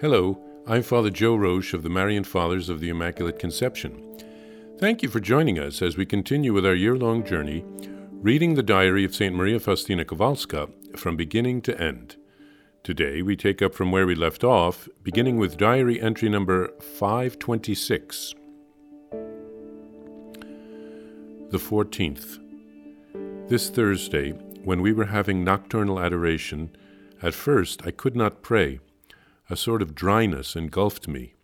Hello, I'm Father Joe Roche of the Marian Fathers of the Immaculate Conception. Thank you for joining us as we continue with our year long journey reading the diary of St. Maria Faustina Kowalska from beginning to end. Today we take up from where we left off, beginning with diary entry number 526. The 14th. This Thursday, when we were having nocturnal adoration, at first I could not pray. A sort of dryness engulfed me.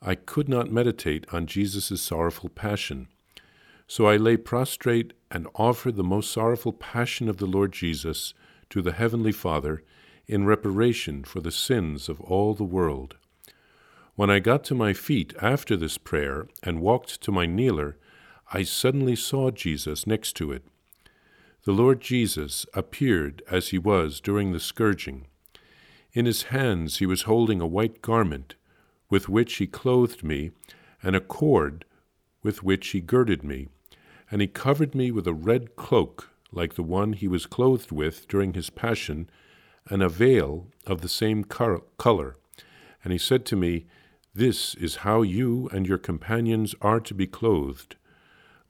I could not meditate on Jesus' sorrowful passion. So I lay prostrate and offered the most sorrowful passion of the Lord Jesus to the Heavenly Father in reparation for the sins of all the world. When I got to my feet after this prayer and walked to my kneeler, I suddenly saw Jesus next to it. The Lord Jesus appeared as he was during the scourging. In his hands he was holding a white garment, with which he clothed me, and a cord with which he girded me, and he covered me with a red cloak like the one he was clothed with during his passion, and a veil of the same color. And he said to me, This is how you and your companions are to be clothed.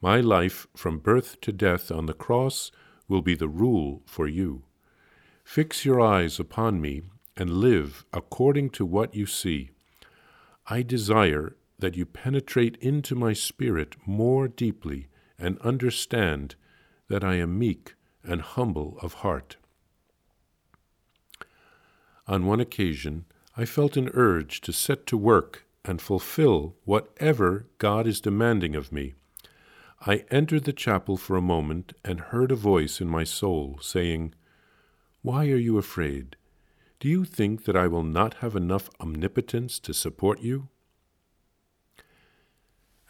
My life from birth to death on the cross will be the rule for you. Fix your eyes upon me and live according to what you see. I desire that you penetrate into my spirit more deeply and understand that I am meek and humble of heart. On one occasion, I felt an urge to set to work and fulfill whatever God is demanding of me. I entered the chapel for a moment and heard a voice in my soul saying, Why are you afraid? Do you think that I will not have enough omnipotence to support you?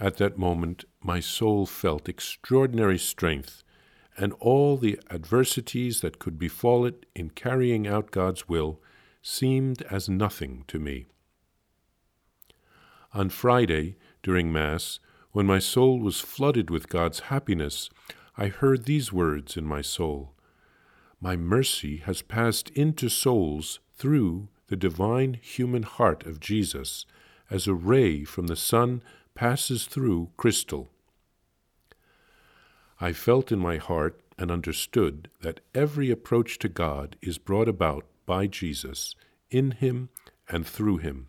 At that moment, my soul felt extraordinary strength, and all the adversities that could befall it in carrying out God's will seemed as nothing to me. On Friday, during Mass, when my soul was flooded with God's happiness, I heard these words in my soul My mercy has passed into souls through the divine human heart of Jesus, as a ray from the sun passes through crystal. I felt in my heart and understood that every approach to God is brought about by Jesus, in Him and through Him.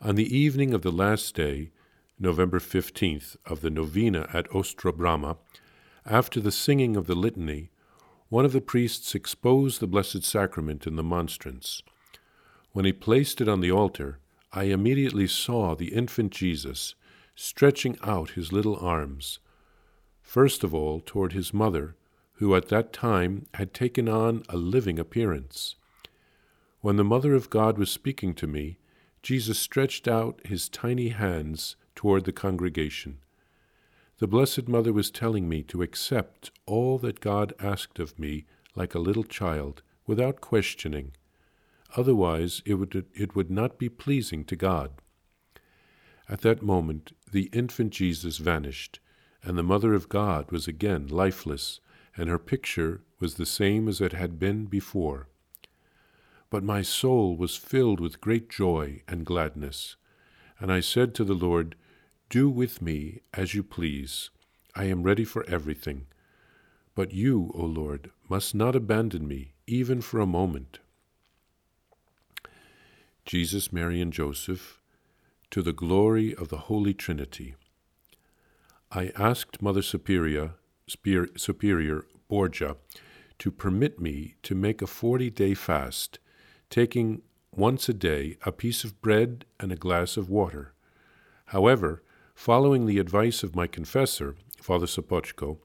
On the evening of the last day, November 15th, of the novena at Ostra Brama, after the singing of the litany, one of the priests exposed the Blessed Sacrament in the monstrance. When he placed it on the altar, I immediately saw the infant Jesus stretching out his little arms, first of all toward his mother, who at that time had taken on a living appearance. When the Mother of God was speaking to me, Jesus stretched out his tiny hands toward the congregation. The Blessed Mother was telling me to accept all that God asked of me like a little child, without questioning. Otherwise, it would, it would not be pleasing to God. At that moment, the infant Jesus vanished, and the Mother of God was again lifeless, and her picture was the same as it had been before. But my soul was filled with great joy and gladness, and I said to the Lord, do with me as you please. I am ready for everything. But you, O Lord, must not abandon me, even for a moment. Jesus, Mary, and Joseph, to the glory of the Holy Trinity. I asked Mother Superior, Superior Borgia to permit me to make a forty day fast, taking once a day a piece of bread and a glass of water. However, Following the advice of my confessor, Father Sopoćko,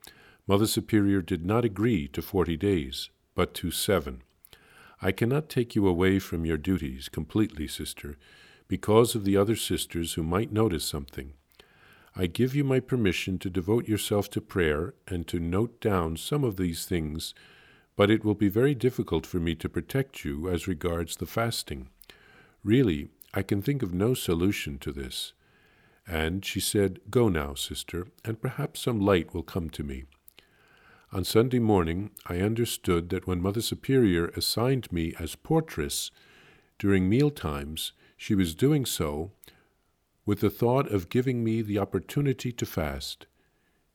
Mother Superior did not agree to forty days, but to seven. I cannot take you away from your duties completely, sister, because of the other sisters who might notice something. I give you my permission to devote yourself to prayer and to note down some of these things, but it will be very difficult for me to protect you as regards the fasting. Really, I can think of no solution to this. And she said, Go now, sister, and perhaps some light will come to me. On Sunday morning, I understood that when Mother Superior assigned me as portress, during meal times, she was doing so with the thought of giving me the opportunity to fast.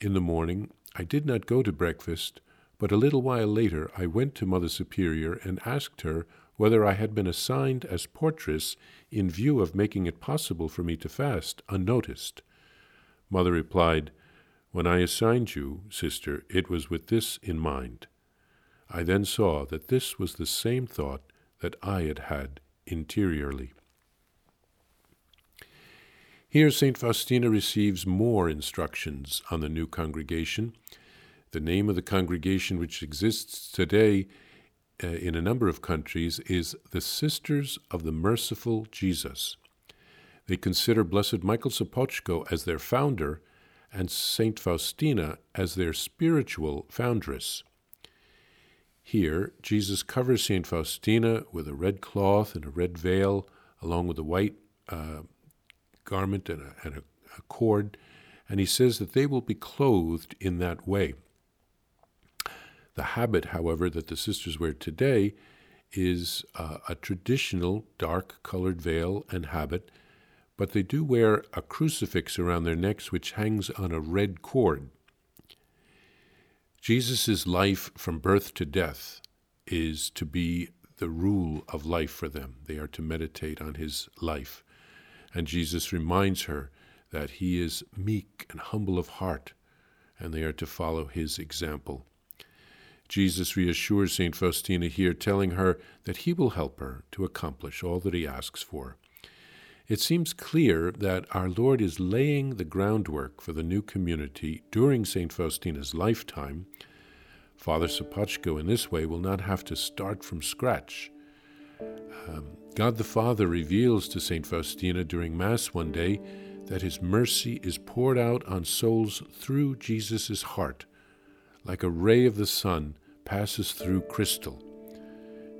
In the morning, I did not go to breakfast, but a little while later I went to Mother Superior and asked her whether I had been assigned as portress in view of making it possible for me to fast unnoticed. Mother replied, When I assigned you, sister, it was with this in mind. I then saw that this was the same thought that I had had interiorly. Here, St. Faustina receives more instructions on the new congregation. The name of the congregation, which exists today uh, in a number of countries, is the Sisters of the Merciful Jesus. They consider Blessed Michael Sopoćko as their founder and St. Faustina as their spiritual foundress. Here, Jesus covers St. Faustina with a red cloth and a red veil, along with a white uh, garment and, a, and a, a cord, and he says that they will be clothed in that way. The habit, however, that the sisters wear today is uh, a traditional dark colored veil and habit, but they do wear a crucifix around their necks which hangs on a red cord. Jesus' life from birth to death is to be the rule of life for them. They are to meditate on his life. And Jesus reminds her that he is meek and humble of heart, and they are to follow his example. Jesus reassures St. Faustina here, telling her that he will help her to accomplish all that he asks for. It seems clear that our Lord is laying the groundwork for the new community during St. Faustina's lifetime. Father Sopoćko, in this way, will not have to start from scratch. Um, God the Father reveals to St. Faustina during Mass one day that his mercy is poured out on souls through Jesus' heart, like a ray of the sun passes through crystal.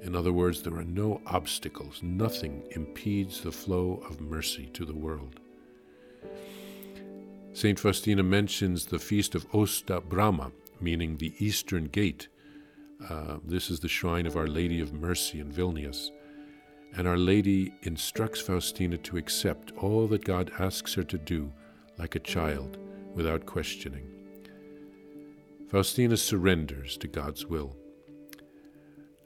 In other words, there are no obstacles, nothing impedes the flow of mercy to the world. St. Faustina mentions the feast of Ostra Brama, meaning the Eastern Gate. Uh, this is the shrine of Our Lady of Mercy in Vilnius and Our Lady instructs Faustina to accept all that God asks her to do like a child without questioning. Faustina surrenders to God's will.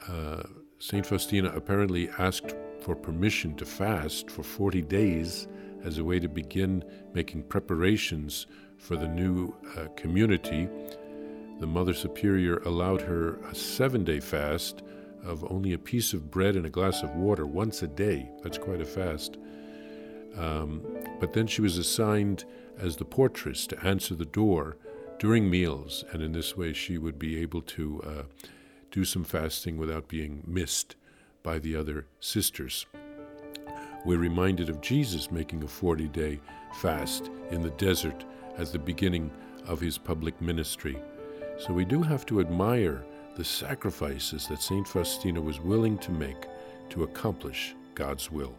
Uh, St. Faustina apparently asked for permission to fast for 40 days as a way to begin making preparations for the new uh, community. The Mother Superior allowed her a seven day fast of only a piece of bread and a glass of water once a day. That's quite a fast. Um, but then she was assigned as the portress to answer the door during meals, and in this way she would be able to uh, do some fasting without being missed by the other sisters. We're reminded of Jesus making a 40 day fast in the desert as the beginning of his public ministry. So we do have to admire the sacrifices that St. Faustina was willing to make to accomplish God's will.